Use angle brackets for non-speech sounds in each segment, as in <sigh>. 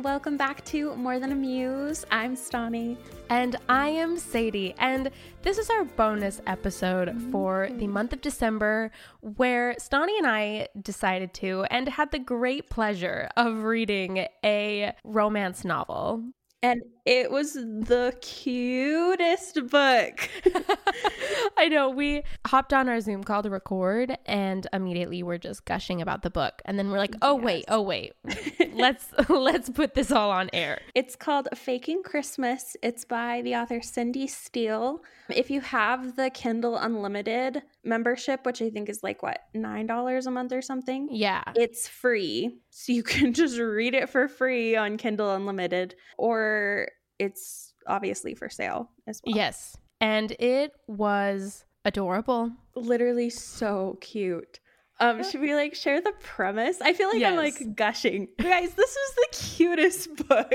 And welcome back to More Than a Muse. I'm Stani. And I am Sadie, and this is our bonus episode mm-hmm. for the month of December, where Stani and I decided to and had the great pleasure of reading a romance novel. And it was the cutest book. <laughs> I know we hopped on our Zoom call to record, and immediately we're just gushing about the book, and then we're like, "Oh wait, oh wait, <laughs> let's <laughs> let's put this all on air." It's called Faking Christmas. It's by the author Cindy Steel. If you have the Kindle Unlimited membership, which I think is like what, $9 a month or something? Yeah, It's free. So you can just read it for free on Kindle Unlimited, or it's obviously for sale as well. yes, and it was adorable. Literally so cute. Um, should we like share the premise? I feel like I'm like gushing. Guys, this was the cutest <laughs> book.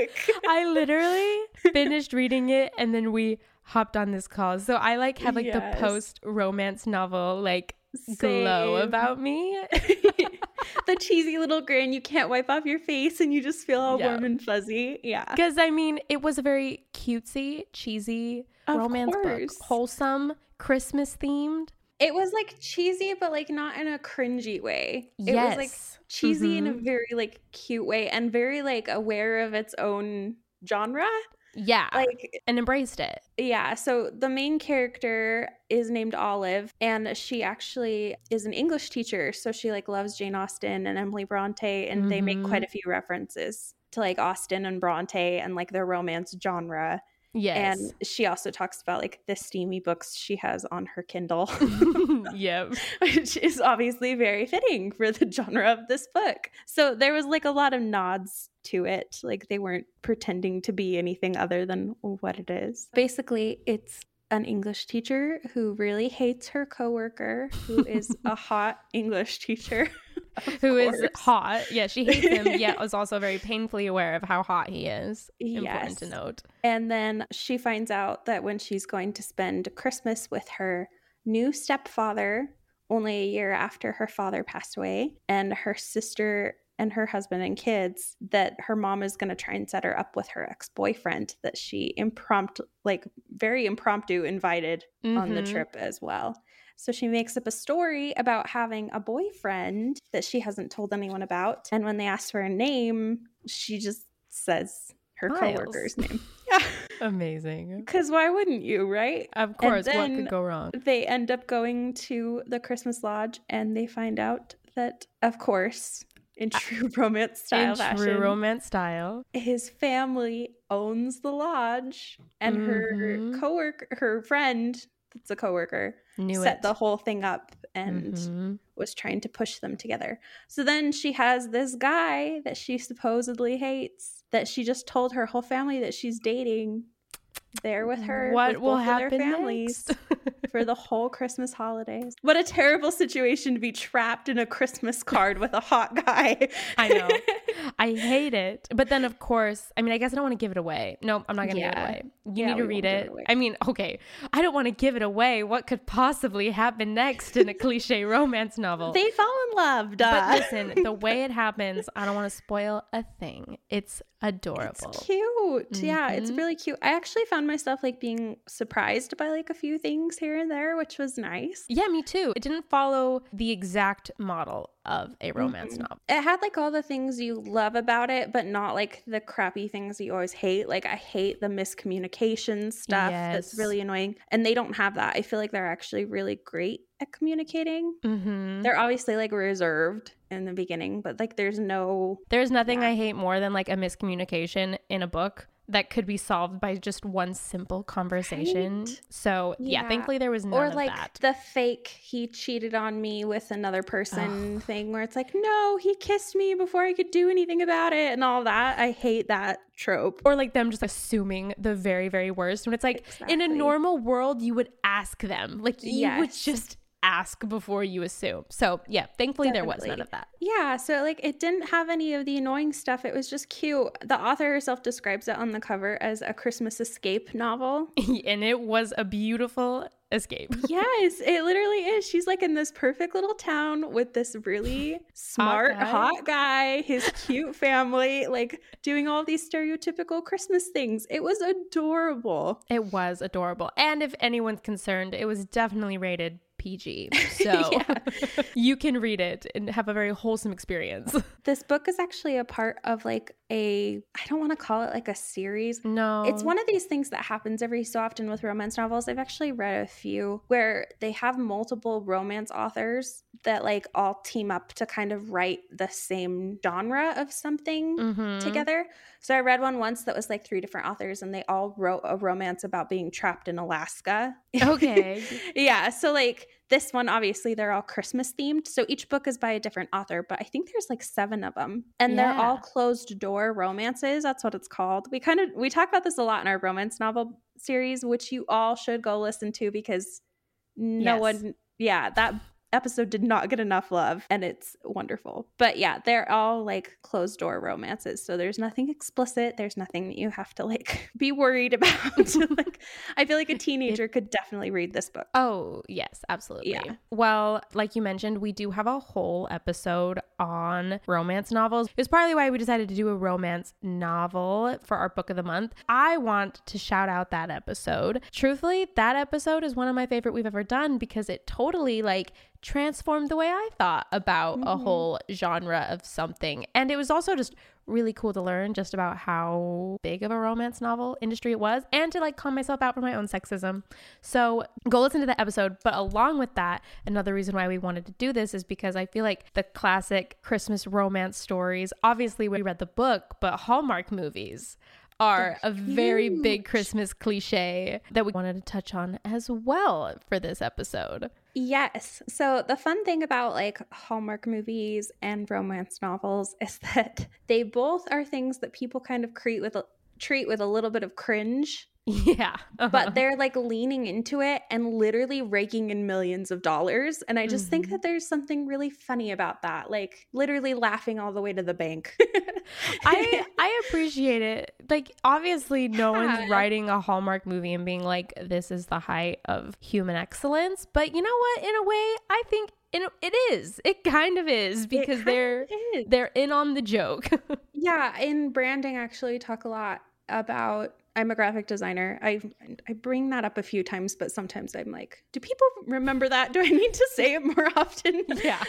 I literally <laughs> finished reading it and then we hopped on this call. So I like have like Yes. the post romance novel like glow about me. <laughs> the cheesy little grin you can't wipe off your face and you just feel all Yeah. warm and fuzzy. Yeah. Because I mean, it was a very cutesy, cheesy Of romance course. book, wholesome, Christmas themed. It was like cheesy, but like not in a cringy way. It yes. was like cheesy in a Mhm. very like cute way and very like aware of its own genre. Yeah, Like and embraced it. Yeah, so the main character is named Olive and she actually is an English teacher, so she like loves Jane Austen and Emily Bronte and they make quite a mm-hmm. few references to like Austen and Bronte and like their romance genre. Yes. And she also talks about like the steamy books she has on her Kindle, <laughs> <laughs> yep. which is obviously very fitting for the genre of this book. So there was like a lot of nods to it. Like they weren't pretending to be anything other than what it is. Basically, it's an English teacher who really hates her coworker, who is a <laughs> hot English teacher. <laughs> Who is course. hot. Yeah, she hates him, yet <laughs> was also very painfully aware of how hot he is. Important to note. And then she finds out that when she's going to spend Christmas with her new stepfather, only a year after her father passed away, and her sister and her husband and kids, that her mom is going to try and set her up with her ex boyfriend that she impromptu, like very impromptu, invited on the Mhm. trip as well. So she makes up a story about having a boyfriend that she hasn't told anyone about. And when they ask for a name, she just says her Miles. coworker's name. <laughs> Yeah. Amazing. Because why wouldn't you, right? Of course, what could go wrong? They end up going to the Christmas lodge and they find out that, of course, in true <laughs> romance style In fashion, true romance style. his family owns the lodge and her Mhm. coworker, her friend, that's a coworker, Knew set it. the whole thing up and Mhm. was trying to push them together. So then she has this guy that she supposedly hates that she just told her whole family that she's dating there with her. What with will happen families next? <laughs> for the whole Christmas holidays. What a terrible situation to be trapped in a Christmas card with a hot guy. <laughs> I know. I hate it. But then, of course, I mean, I guess I don't want to give it away. No, I'm not going to give it away. You Yeah, need to read it. it. I mean, okay, I don't want to give it away. What could possibly happen next in a <laughs> cliche romance novel? they fall in love, but listen, the <laughs> way it happens, I don't want to spoil a thing. It's adorable. It's cute. Yeah, it's Mhm. really cute. I actually found myself like being surprised by like a few things here and there, which was nice. Yeah, me too. It didn't follow the exact model of a romance Mhm. novel. It had like all the things you love about it, but not like the crappy things that you always hate. Like I hate the miscommunication stuff. That's really annoying. And they don't have that. I feel like they're actually really great at communicating. Mm-hmm. They're obviously like reserved in the beginning, but like there's no There's nothing Yeah. I hate more than like a miscommunication in a book that could be solved by just one simple conversation. Right? So yeah, Yeah. thankfully there was none or like that. the fake he cheated on me with another person thing where it's like no he kissed me before i could do anything about it and all that i hate that trope or like them just assuming the very very worst when it's like in a normal world you would ask them like you would just ask before you assume. So yeah thankfully there was none of that. Yeah so like it didn't have any of the annoying stuff. It was just cute. The author herself describes it on the cover as a christmas escape novel. <laughs> And it was a beautiful escape. <laughs> Yes it literally is. She's like in this perfect little town with this really <laughs> smart guy. hot guy his cute family like doing all these stereotypical christmas things. It was adorable. It was adorable. And if anyone's concerned it was definitely rated pg <laughs> so Yeah. <laughs> you can read it and have a very wholesome experience <laughs> this book is actually a part of like a i don't want to call it like a series no It's one of these things that happens every so often with romance novels. I've actually read a few where they have multiple romance authors that like all team up to kind of write the same genre of something Mhm. together. So I read one once that was like three different authors and they all wrote a romance about being trapped in Alaska. okay <laughs> yeah, so like this one obviously they're all Christmas themed. So each book is by a different author, but I think there's like 7 of them. And they're all closed door romances. That's what it's called. We kind of we talk about this a lot in our romance novel series, which you all should go listen to because no Yes. one yeah, that episode did not get enough love and it's wonderful. But yeah, they're all like closed door romances. So there's nothing explicit. There's nothing that you have to like <laughs> be worried about. <laughs> like I feel like a <laughs> teenager could definitely read this book. Oh, yes, absolutely. Yeah. Well, like you mentioned, we do have a whole episode on romance novels. It was partly why we decided to do a romance novel for our book of the month. I want to shout out that episode. Truthfully, that episode is one of my favorite we've ever done because it totally like transformed the way I thought about a mm-hmm. whole genre of something. And it was also just really cool to learn just about how big of a romance novel industry it was and to like call myself out for my own sexism. So go listen to the episode. But along with that, another reason why we wanted to do this is because I feel like the classic Christmas romance stories, obviously we read the book, but Hallmark movies are a very big Christmas cliche that we wanted to touch on as well for this episode. Yes. So the fun thing about like Hallmark movies and romance novels <laughs> is that they both are things that people kind of create with a, treat with a little bit of cringe, Yeah. Uh-huh. but they're like leaning into it and literally raking in millions of dollars. And I just think Mhm. that there's something really funny about that, like literally laughing all the way to the bank. <laughs> I <laughs> I appreciate it. Like obviously no one's writing a Hallmark movie and being like this is the height of human excellence, but you know what? In a way, I think in a- it is. It kind of is because they're is. they're in on the joke. <laughs> Yeah, in branding, actually, we talk a lot about. I'm a graphic designer. I I bring that up a few times, but sometimes I'm like, do people remember that? Do I need to say it more often? <laughs> Yeah.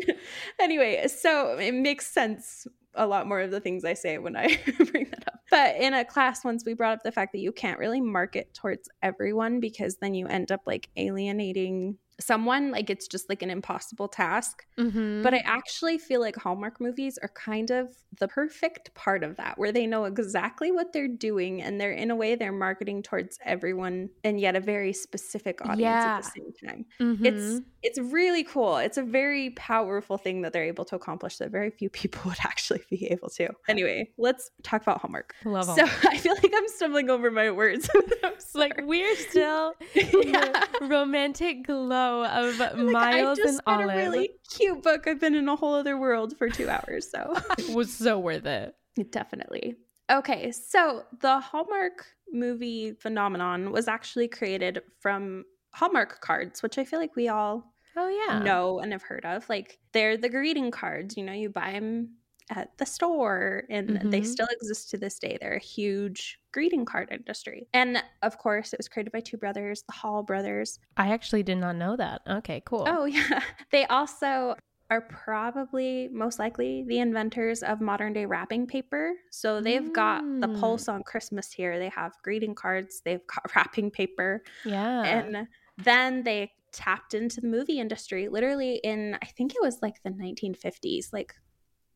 <laughs> anyway, so it makes sense a lot more of the things I say when I <laughs> bring that up. But in a class once we brought up the fact that you can't really market towards everyone because then you end up like alienating someone like it's just like an impossible task. Mhm. But I actually feel like Hallmark movies are kind of the perfect part of that, where they know exactly what they're doing and they're in a way they're marketing towards everyone and yet a very specific audience Yeah. at the same time. Mhm. It's it's really cool. It's a very powerful thing that they're able to accomplish that very few <laughs> people would actually be able to. Anyway, let's talk about Hallmark. love So <laughs> Hallmark. I feel like I'm stumbling over my words. <laughs> I'm like we're still Yeah. Romantic glow of <laughs> Like, Miles I just and read Olive. a really cute book. I've been in a whole other world for two hours, so <laughs> it was so worth it. definitely. Okay, so the Hallmark movie phenomenon was actually created from Hallmark cards, which I feel like we all Oh yeah. know and have heard of. Like they're the greeting cards. You know, you buy them at the store, and they Mhm. still exist to this day. They're a huge greeting card industry, and of course, it was created by two brothers, the Hall brothers. I actually did not know that. Okay, cool. Oh <laughs> yeah, they also are probably most likely the inventors of modern day wrapping paper. So they've got the Mm. pulse on Christmas here. They have greeting cards, they've got <laughs> wrapping paper, yeah. and then they tapped into the movie industry literally in I think it was like the 1950s, like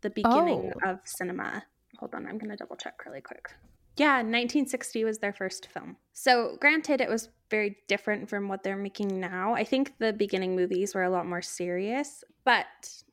the beginning Oh. of cinema. Hold on, I'm going to double check really quick. Yeah, 1960 was their first film. So, granted, it was very different from what they're making now. I think the beginning movies were a lot more serious, but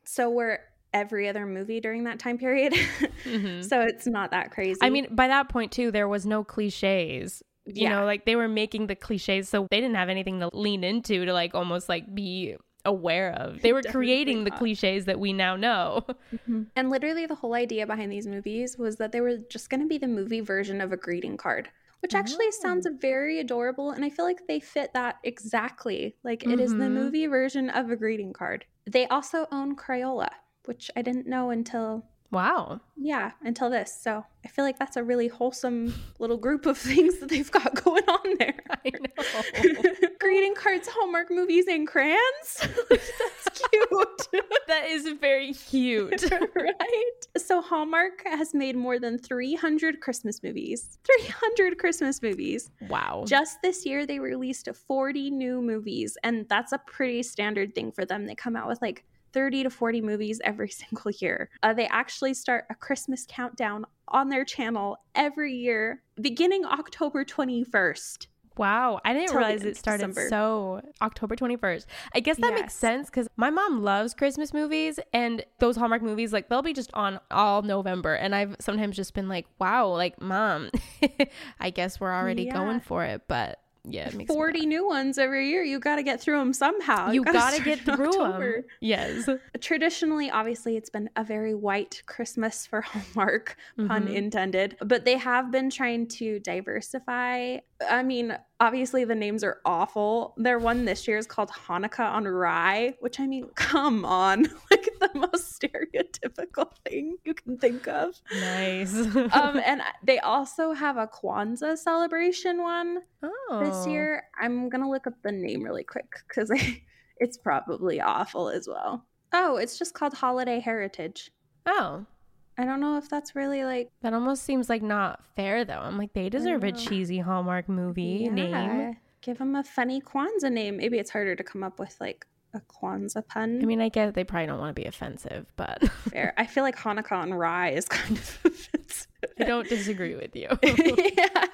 so were every other movie during that time period. <laughs> mm-hmm. So, it's not that crazy. I mean, by that point, too, there was no cliches. You yeah. know, like they were making the cliches, so they didn't have anything to lean into to like almost like be aware of. They were creating the cliches that we now know. <laughs> Mm-hmm. And literally, the whole idea behind these movies was that they were just going to be the movie version of a greeting card, which actually oh. sounds very adorable. And I feel like they fit that exactly. Like mm-hmm. it is the mm-hmm. movie version of a greeting card. They also own Crayola, which I didn't know until Wow. Yeah, until this. So I feel like that's a really wholesome little group of <laughs> things that they've got going on there. <laughs> I know. <laughs> Greeting cards, Hallmark movies, and crayons. that's cute. that is very cute. right? So Hallmark has made more than 300 Christmas movies. 300 Christmas movies. Wow. Just this year, they released 40 new movies. And that's a pretty standard thing for them. They come out with like 30 to 40 movies every <laughs> single year. Uh, they actually start a Christmas countdown on their channel every year, beginning October 21st. Wow, I didn't realize it started December. so October 21st. I guess that yes. makes sense because my mom loves Christmas movies and those Hallmark movies, like they'll be just on all November. And I've sometimes just been like, wow, like, mom, <laughs> I guess we're already yeah. going for it. But yeah, 40 new ones every year. You got to get through them somehow. You, got to get through them. Yes. <laughs> Traditionally, obviously, it's been a very white Christmas for <laughs> Hallmark, mm-hmm. pun intended, but they have been trying to diversify. I mean, obviously the names are awful. Their one this year is called Hanukkah on Rye, which I mean, come on, <laughs> like the most stereotypical thing you can think of. Nice. um, <laughs> and they also have a Kwanzaa celebration one oh. this year. I'm gonna look up the name really quick because <laughs> it's probably awful as well. Oh, it's just called Holiday Heritage. Oh. I don't know if that's really like that almost seems like not fair though. I'm like they deserve a cheesy Hallmark movie yeah. name. Give them a funny Kwanzaa name. Maybe it's harder to come up with like a Kwanzaa pun. I mean, I guess they probably don't want to be offensive, but fair. I feel like Hanukkah and rye is kind of <laughs> offensive. I don't disagree with you. <laughs> yeah.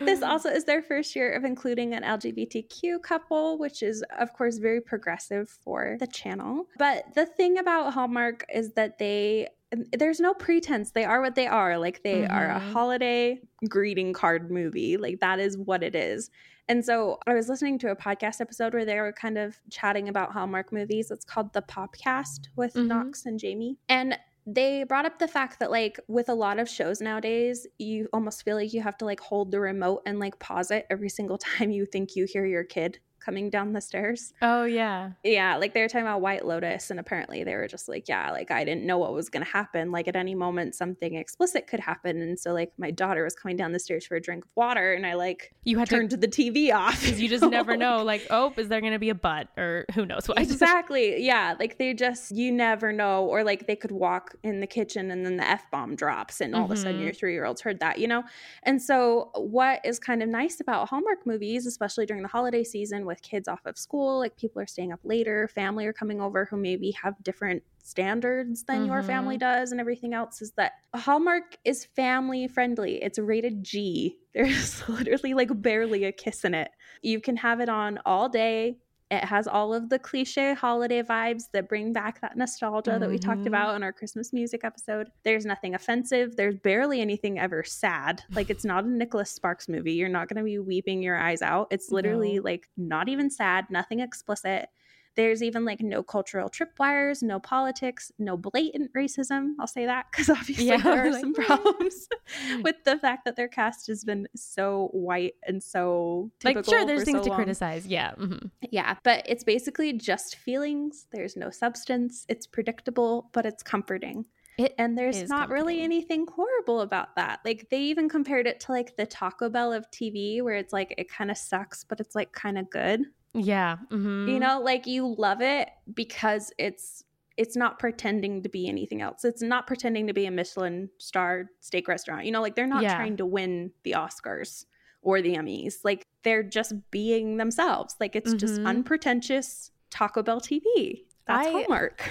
This also is their first year of including an LGBTQ couple, which is, of course, very progressive for the channel. But the thing about Hallmark is that they there's no pretense. They are what they are. Like they mm-hmm. are a mm-hmm. holiday greeting card movie. Like that is what it is. And so I was listening to a podcast episode where they were kind of chatting about Hallmark movies. It's called The Popcast with mm-hmm. Knox and Jamie. And they brought up the fact that like with a lot of shows nowadays you almost feel like you have to like hold the remote and like pause it every single <laughs> time you think you hear your kid coming down the stairs. Oh yeah. Yeah, like they were talking about White Lotus and apparently they were just like, yeah, like I didn't know what was going to happen. Like at any moment something explicit could happen and so like my daughter was coming down the stairs for a drink of water and I like you had turned to, the TV off <laughs> cuz you just never <laughs> know like, oh, is there going to be a butt or who knows what. Exactly. <laughs> yeah, like they just you never know or like they could walk in the kitchen and then the F bomb drops and all mm-hmm. of a sudden mm-hmm. your 3-year-old's heard that, you know? And so what is kind of nice about Hallmark movies, especially during the holiday season with kids off of school, like people are staying up later, family are coming over who maybe have different standards than mm-hmm. your family mm-hmm. does and everything else is that Hallmark is family friendly. It's rated G. <laughs> There's literally like barely a kiss in it. You can have it on all day. It has all of the cliche holiday vibes that bring back that nostalgia mm-hmm. that we talked mm-hmm. about in our Christmas music episode. There's nothing offensive. There's barely anything ever sad. Like it's not a Nicholas Sparks movie. You're not going to be weeping your eyes out. It's literally no. like not even sad, nothing explicit. There's even like no cultural tripwires, no politics, no blatant racism. I'll say that because <laughs> obviously yeah, there are like, some problems <laughs> with the fact that their cast has been so white and so like sure there's things so to long. criticize. Yeah, mm-hmm. yeah, but it's basically just feelings. There's no substance. It's predictable, but it's comforting. It and there's not really anything horrible about that. Like they even compared it to like the Taco Bell of TV where it's like it kind of sucks but it's like kind of good. Yeah. Mm-hmm. You know, like you love it because it's it's not pretending to be anything else. It's not pretending to be a Michelin star steak restaurant. You know, like they're not yeah. trying to win the Oscars or the Emmys. Like they're just being themselves. Like it's mm-hmm. just unpretentious Taco Bell TV. That's I, Hallmark.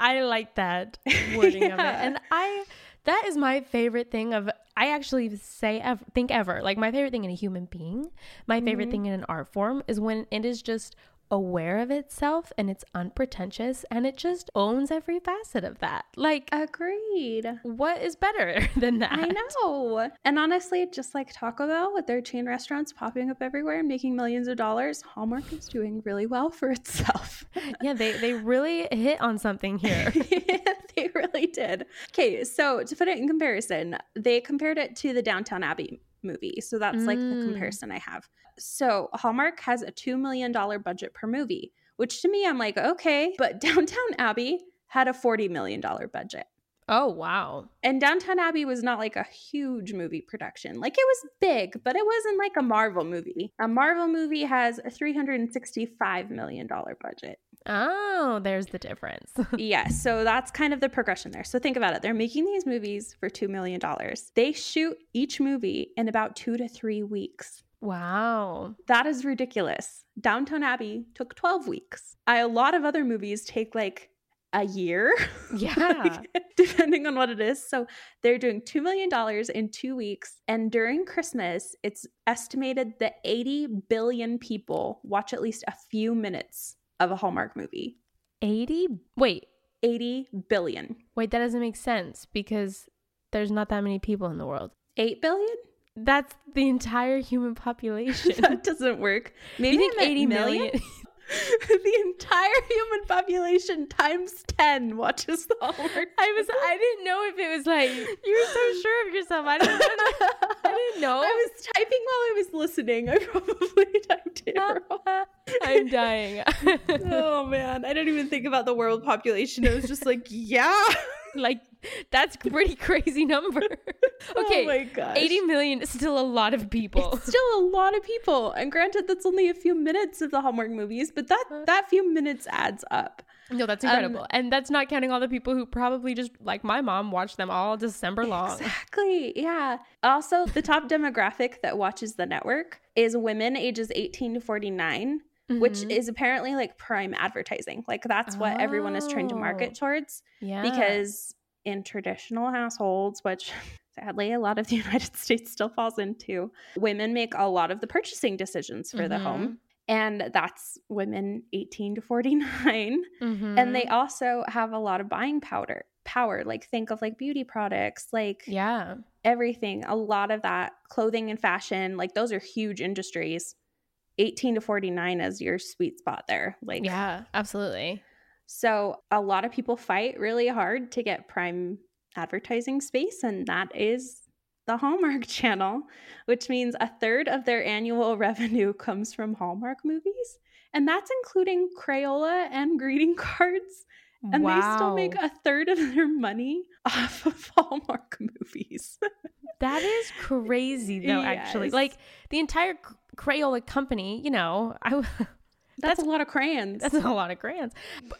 I like that <laughs> wording yeah. of it. And I that is my favorite thing of I actually say ever, think ever like my favorite thing in a human being, my favorite Mm-hmm. thing in an art form is when it is just aware of itself and it's unpretentious and it just owns every facet of that. Like, Agreed. what is better <laughs> than that? I know. And honestly, just like Taco Bell with their chain restaurants popping up everywhere and making millions of dollars, Hallmark is doing really well for itself. Yeah, they they really hit on something <laughs> here. Really did. Okay, so to put it in comparison, they compared it to the Downton Abbey movie. So that's like the Mm. comparison I have. So Hallmark has a $2 million budget per movie, which to me, I'm like, okay. But <laughs> Downton Abbey had a $40 million budget. oh wow. And Downton Abbey was not like a huge movie production. Like it was big, but it wasn't like a Marvel movie. A Marvel movie has a $365 million budget. Oh, there's the difference. <laughs> yes. So that's kind of the progression there. So think about it. They're making these movies for $2 million. They shoot each movie in about two to three weeks. wow. That is ridiculous. Downton Abbey took 12 weeks. I, a lot of other movies take like a year. <laughs> Yeah. <laughs> depending on what it is. So they're doing $2 million in two weeks. And during Christmas, it's estimated that 80 billion people watch at least a few minutes of a Hallmark movie. 80 Wait, 80 billion. wait, that doesn't make sense because there's not that many people in the world. 8 billion? That's the entire human population. <laughs> that doesn't work. Maybe you think I meant 80 million? <laughs> <laughs> the entire human population times 10 watches the Hallmark. I was I didn't know if it was like you were so sure of yourself. I didn't know. I didn't know. I was typing while I was listening. I probably typed it wrong. <laughs> I'm dying. <laughs> oh man, I didn't even think about the world population. I was just like, yeah. like <laughs> that's a pretty crazy number. <laughs> Okay. Oh my gosh. 80 million is still a lot of people. It's still a lot of people. And granted that's only a few minutes of the Hallmark movies, but that that few minutes adds up. no, that's Um, incredible. and that's not counting all the people who probably just like my mom watched them all December long. Exactly. Yeah. Also, the top <laughs> demographic that watches the network is women ages 18 to 49. Which Mhm. is apparently like prime advertising. Like that's what everyone is trying to market Oh. towards. yeah. because in traditional households, which <laughs> sadly a lot of the <laughs> United States still falls into, women make a lot of the purchasing decisions for the Mhm. home. And that's women 18 to 49. Mhm. And they also have a lot of buying powder power. Like think of like beauty products, like yeah. everything. A lot of that clothing and fashion, like those are huge industries. 18 to 49 is your sweet spot there. Like Yeah, absolutely. So a lot of people fight really hard to get prime advertising space, and that is the Hallmark <laughs> channel, which means a third of their annual <laughs> revenue comes from Hallmark movies. And that's including Crayola and greeting <laughs> cards. And they still make a third of their money off of Hallmark movies. That is crazy though actually. Like the entire Crayola company, you know, I That's, That's- a lot of crayons. that's <laughs> a lot of crayons.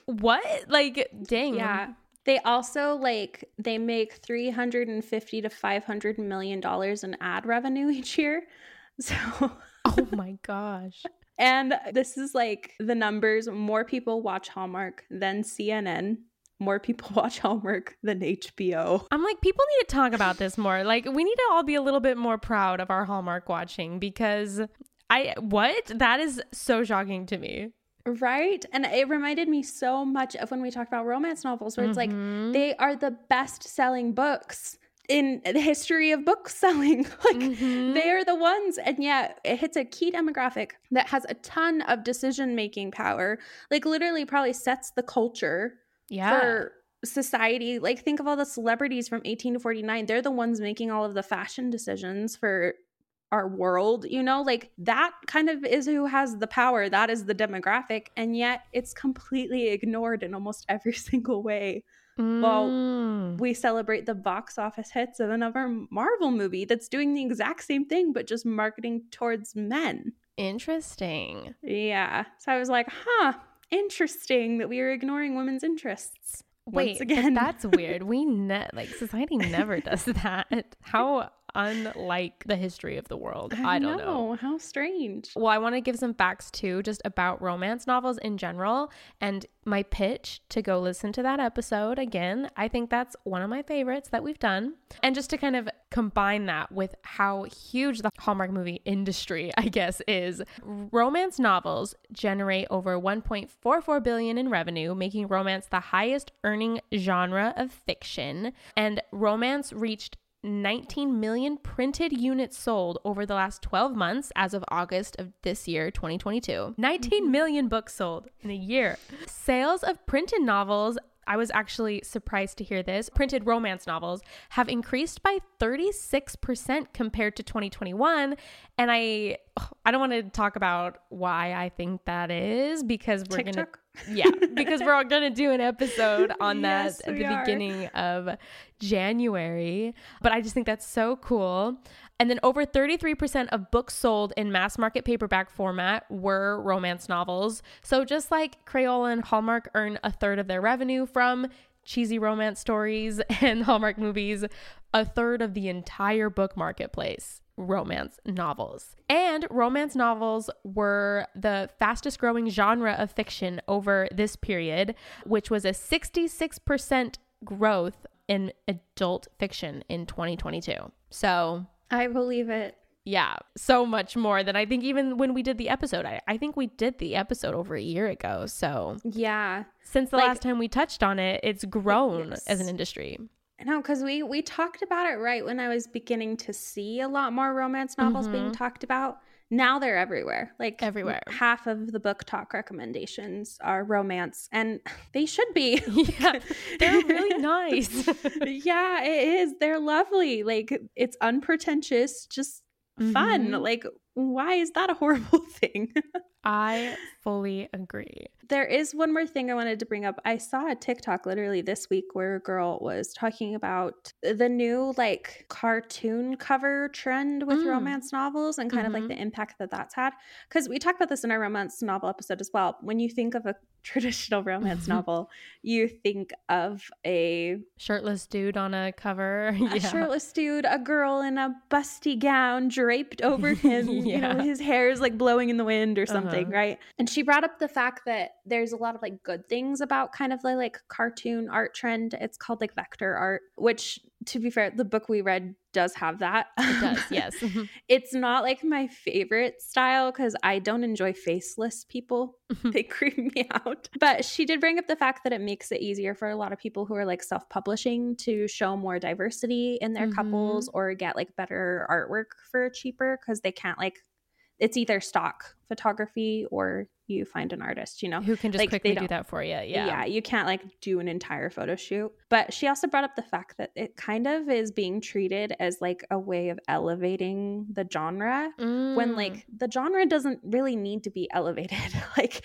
What? Like dang. Yeah. They also like they make 350 to 500 million dollars in ad revenue each year. <laughs> So Oh <laughs> my gosh. and this is like the numbers more people watch Hallmark than CNN. More people watch Hallmark than HBO. I'm like, people need to talk about this more. Like, we need to all be a little bit more proud of our Hallmark watching because I, what? That is so shocking to me. Right? And it reminded me so much of when we talked about romance novels where it's like Mhm. they are the best selling books in the history of book selling. <laughs> like Mhm. they are the ones and yet it hits a key demographic that has a ton of decision making power like literally probably sets the culture yeah. for society like think of all the celebrities from 18 to 49 they're the ones making all of the fashion decisions for our world you know like that kind of is who has the power that is the demographic and yet it's completely ignored in almost <laughs> every single way well, Mm. we celebrate the box office hits of another Marvel movie that's doing the exact same thing, but just marketing towards men. interesting. Yeah. So I was like, huh, interesting that we are ignoring women's interests. Wait, Once again. that's weird. We ne- like society never does <laughs> that. How unlike the history of the world. I, I don't know. know. How strange. Well, I want to give some facts too, just about romance novels in general. And my pitch to go listen to that episode again. I think that's one of my favorites that we've done. And just to kind of combine that with how huge the Hallmark movie industry, <laughs> I guess, is, romance novels generate over 1.44 billion in revenue, making romance the highest earning genre of fiction. And romance reached 19 million printed units sold over the last 12 months as of August of this year, 2022. 19 mm-hmm. books sold in a year. Sales of printed novels I was actually surprised to hear this. Printed romance novels have increased by 36% compared to 2021. And I I don't want to talk about why I think that is because we're going to yeah, because we're all going to do an episode <laughs> on yes, that at the are. beginning of January. But I just think that's so cool. And then over 33% of books sold in mass market paperback format were romance novels. So just like Crayola and Hallmark earn a third of their revenue from cheesy romance stories <laughs> and Hallmark movies, a third of the entire book marketplace romance novels. And romance novels were the fastest growing genre of fiction over this period, which was a 66% growth in adult fiction in 2022. So I believe it. Yeah, so much more than I think even when we did the episode. I, I think we did the episode over a year ago. So, yeah. Since the like, last time we touched on it, it's grown yes. as an industry. No, because we we talked about it right when I was beginning to see a lot more romance novels mm-hmm. being talked about. Now they're everywhere. Like everywhere. Half of the BookTok recommendations are romance, and <laughs> they should be. <laughs> yeah, they're really <laughs> nice. yeah, it is. They're lovely. Like it's unpretentious, just mm-hmm. fun. Like why is that a horrible <laughs> thing? I fully agree. There is one more thing I wanted to bring up. I saw a TikTok literally this week where a girl was talking about the new like cartoon cover trend with mm. romance novels and kind mm-hmm. of like mm-hmm. the impact that that's had. Because we talked about this in our romance novel episode as well. When you think of a traditional romance <laughs> novel, you think of a shirtless dude on a cover, <laughs> yeah. a shirtless dude, a girl in a busty gown draped over <laughs> him. yeah. You know, his hair is like blowing in the wind or uh-huh. something, uh-huh. right? And she brought up the fact that there's a lot of like good things about kind of the like cartoon art trend. It's called like vector art, which to be fair, the book we read does have that. It <laughs> does, yes. it's not like my favorite style because I don't enjoy faceless people. they <laughs> creep me out. But she did bring up the fact that it makes it easier for a lot of people who are like self publishing to show more diversity in their mm-hmm. couples or get like better artwork for cheaper because they can't like it's either stock photography or you find an artist, you know, who can just like, quickly do that for you. Yeah. Yeah. You can't like do an entire photo shoot. But she also brought up the fact that it kind of is being treated as like a way of elevating the genre mm. when like the genre doesn't really need to be <laughs> elevated. like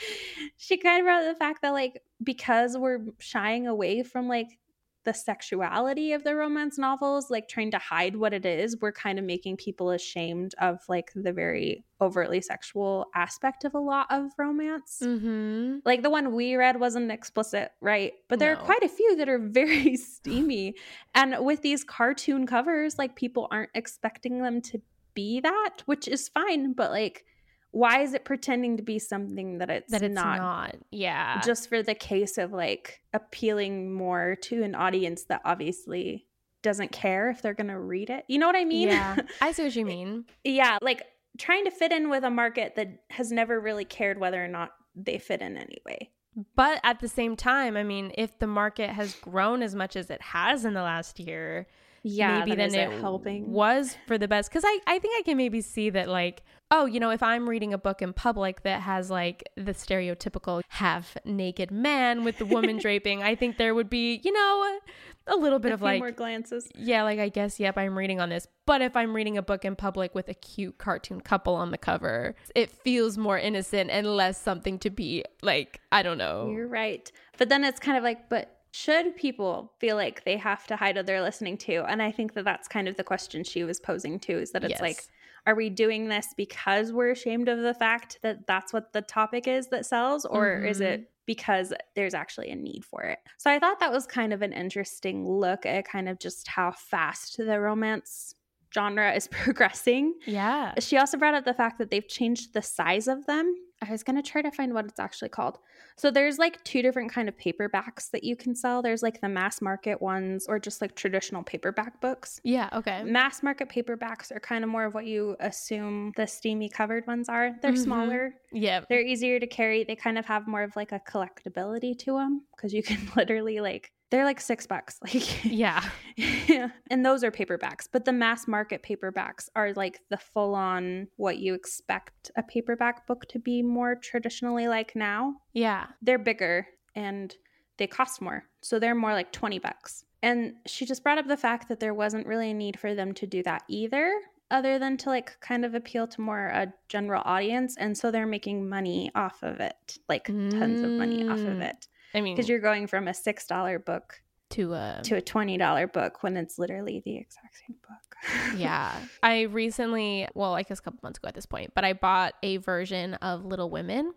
she kind of brought up the fact that like because we're shying away from like the sexuality of the romance novels, like trying to hide what it is, we're kind of making people ashamed of like the very overtly sexual aspect of a lot of romance. Mm-hmm. Like the one we read wasn't explicit, right? But there no. are quite a few that are <laughs> very <laughs> steamy. and with these cartoon covers, like people aren't expecting them to be that, which is fine, but like why is it pretending to be something that it's that it's not? not? Yeah. Just for the case of like appealing more to an audience that obviously doesn't care if they're going to read it. You know what I mean? Yeah. <laughs> I see what you mean. yeah, like trying to fit in with a market that has never really cared whether or not they fit in anyway. But at the same time, I mean, if the market has grown as much as it has in the last year, yeah, maybe then, it helping was for the best. Because I, I think I can maybe see that like oh, you know, if I'm reading a book in public that has like the stereotypical half naked man with the woman <laughs> draping, I think there would be, you know, a little bit a of like more glances. Yeah, like I guess, yep, I'm reading on this. But if I'm reading a book in public with a cute cartoon couple on the cover, it feels more innocent and less something to be like, I don't know. You're right. But then it's kind of like, but should people feel like they have to hide what they're listening to? And I think that that's kind of the question she was posing too is that it's yes. like, are we doing this because we're ashamed of the fact that that's what the topic is that sells or mm-hmm. is it because there's actually a need for it so i thought that was kind of an interesting look at kind of just how fast the romance genre is <laughs> progressing. Yeah. She also brought up the fact that they've changed the size of them. I was going to try to find what it's actually called. So there's like two different kind of paperbacks that you can sell. There's like the mass market ones or just like traditional paperback books. Yeah, okay. Mass market paperbacks are kind of more of what you assume the steamy covered ones are. They're Mhm. smaller. Yeah. They're easier to carry. They kind of have more of like a collectability to them because you can <laughs> literally like they're like 6 bucks. <laughs> Like Yeah. yeah. <laughs> And those are paperbacks, but the mass market paperbacks are like the full on what you expect a paperback book to be more traditionally like now. Yeah. They're bigger and they cost more. So they're more like 20 bucks. And she just brought up the fact that there wasn't really a need for them to do that either, other than to like kind of appeal to more a general audience. And so they're making money off of it, like tons of money off of Mm. it. I mean, Because you're going from a $6 book to uh to a $20 book when it's literally the exact same book. <laughs> yeah. I recently, well, I guess a couple months ago at this point, but I bought a version of Little Women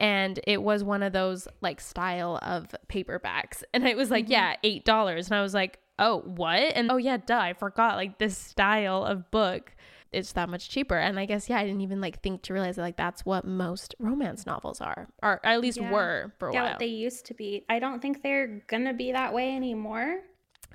and it was one of those like style of paperbacks. And it was like, Mhm. yeah, $8. And I was like, oh, what? And oh, yeah, duh, I forgot like this style of book. It's that much cheaper. And I guess, yeah, I didn't even like think to realize that like that's what most romance novels are, or at least Yeah. were for a yeah, while. they used to be. I don't think they're gonna be that way anymore.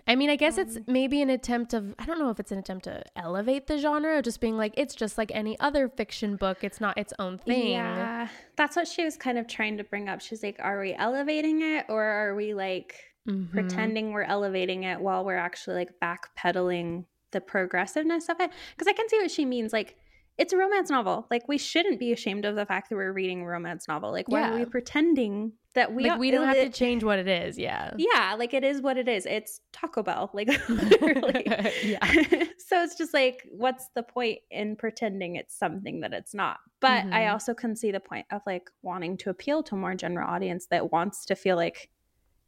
I mean, I guess it's Um, maybe an attempt of I don't know if it's an attempt to elevate the genre, or just being like it's just like any other fiction book. It's not its own thing. Yeah, that's what she was kind of trying to bring up. She's like, are we elevating it, or are we like Mhm. pretending we're elevating it while we're actually like backpedaling the progressiveness of it? Because I can see what she means. Like, it's a romance novel. Like, we shouldn't be ashamed of the fact that we're reading a romance novel. Like, why are we pretending that we like we don't have to change what it is. Yeah. Yeah, like it is what it is. It's Taco Bell, like <laughs> literally. Yeah. <laughs> so it's just like, what's the point in pretending it's something that it's not? But I Mhm. also can see the point of like wanting to appeal to a more general audience that wants to feel like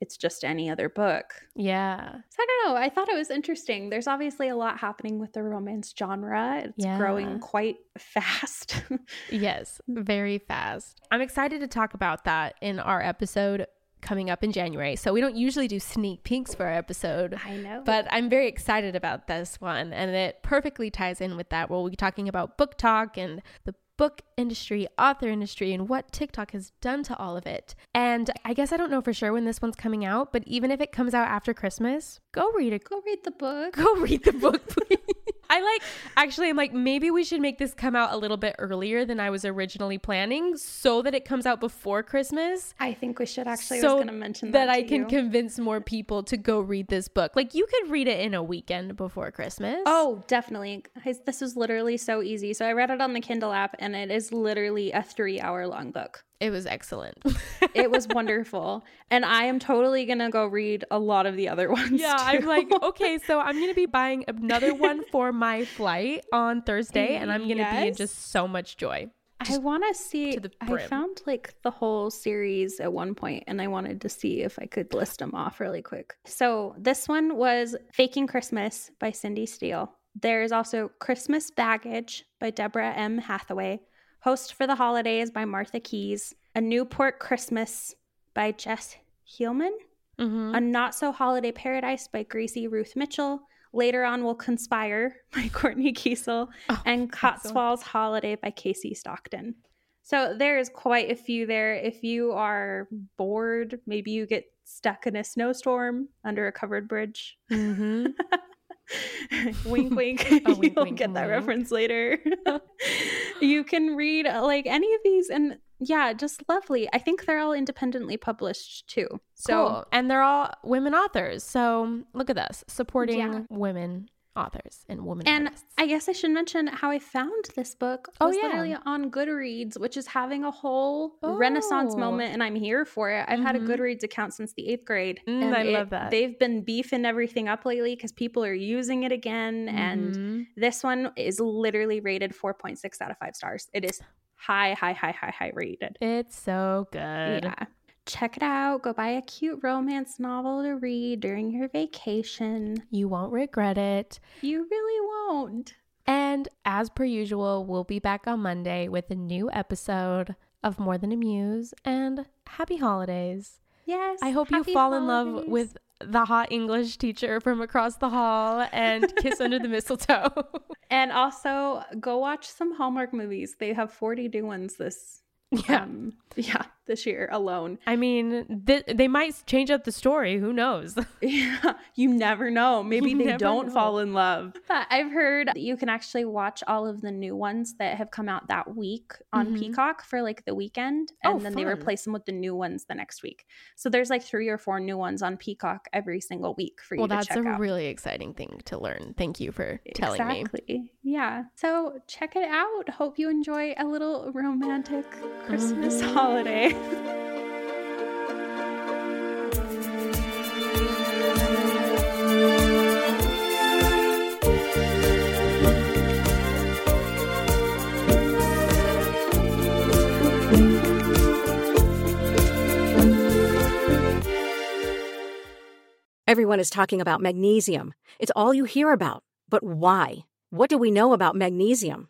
it's just any other book. Yeah. So I don't know. I thought it was interesting. There's obviously a lot happening with the romance genre. It's Yeah. growing quite <laughs> fast. Yes. Very fast. I'm excited to talk about that in our episode coming up in January. So we don't usually do sneak peeks for our episode. I know. But I'm very excited about this one, and it perfectly ties in with that. We'll be talking about BookTok and the book industry, author industry, and what TikTok has done to all of it. And I guess I don't know for sure when this one's coming out, but even if it comes out after Christmas, go read it. go read the book. Go read the book, <laughs> please. I like, actually, I'm like, maybe we should make this come out a little bit earlier than I was originally planning so that it comes out before Christmas I think we should actually. so I was going to mention that, that I can you. convince more people to go read this book. Like you could read it in a weekend before Christmas. Oh, definitely. This was literally so easy. So I read it on the Kindle app and it is literally a three hour long book. It was excellent. <laughs> It was wonderful. And I am totally going to go read a lot of the other <laughs> ones. yeah, I'm like, <laughs> okay, so I'm gonna be buying another one for my flight on Thursday, and I'm gonna be in just so much joy. I want to see. to I found like the whole series at one point and I wanted to see if I could list them off really quick. So this one was Faking Christmas by Cindy Steel. There's also Christmas Baggage by Deborah M. Hathaway. Host for the Holidays by Martha Keyes. A Newport Christmas by Jess Heileman. Mm-hmm. A Not So Holiday Paradise by Gracie Ruth Mitchell. Later on, We'll Conspire <laughs> by Kortney Keisel. Oh, and Cotswolds Holiday by Kasey Stockton. So there's quite a few there. If you are bored, maybe you get stuck in a snowstorm under a covered bridge. Mm-hmm. <laughs> <laughs> wink, <laughs> wink. A <laughs> wink, You'll wink, get that reference later. you can read uh, like any of these, and yeah, just lovely. I think they're all independently published too. So cool. and they're all women authors. So look at us supporting Yeah. women authors and women And artists. I guess I should mention how I found this book Oh, was yeah. literally on Goodreads, which is having a whole renaissance Oh. moment, and I'm here for it. I've had a Mhm. Goodreads account since the eighth grade. Mm, and I it- love that. They've been beefing everything up lately because people are using it again. And Mhm. this one is literally rated 4.6 out of 5 stars. It is high, high, high, high, high rated. it's so good. Yeah. Check it out. Go buy a cute romance novel to read during your vacation. You won't regret it. You really won't. And as per usual, we'll be back on Monday with a new episode of More Than a Muse and happy holidays. Yes. I hope you fall in love with the hot English teacher from across the hall and kiss under the <laughs> mistletoe. and also go watch some Hallmark movies. They have 40 new ones this <laughs> Yeah. um, yeah, this year alone. I mean, th- they might change up the story. Who knows? <laughs> Yeah, you never know. Maybe You they don't know. fall in love. But I've heard that you can actually watch all of the new ones that have come out that week on Mhm. Peacock for like the weekend, Oh, and then they replace them with the new ones the next week. So there's like three or four new ones on Peacock every single week for you well, to that's a out. really exciting thing to learn. Thank you for telling me. exactly. Yeah. So check it out. Hope you enjoy a little romantic Christmas Mm-hmm. holiday. Everyone is talking about magnesium. It's all you hear about. But why? What do we know about magnesium?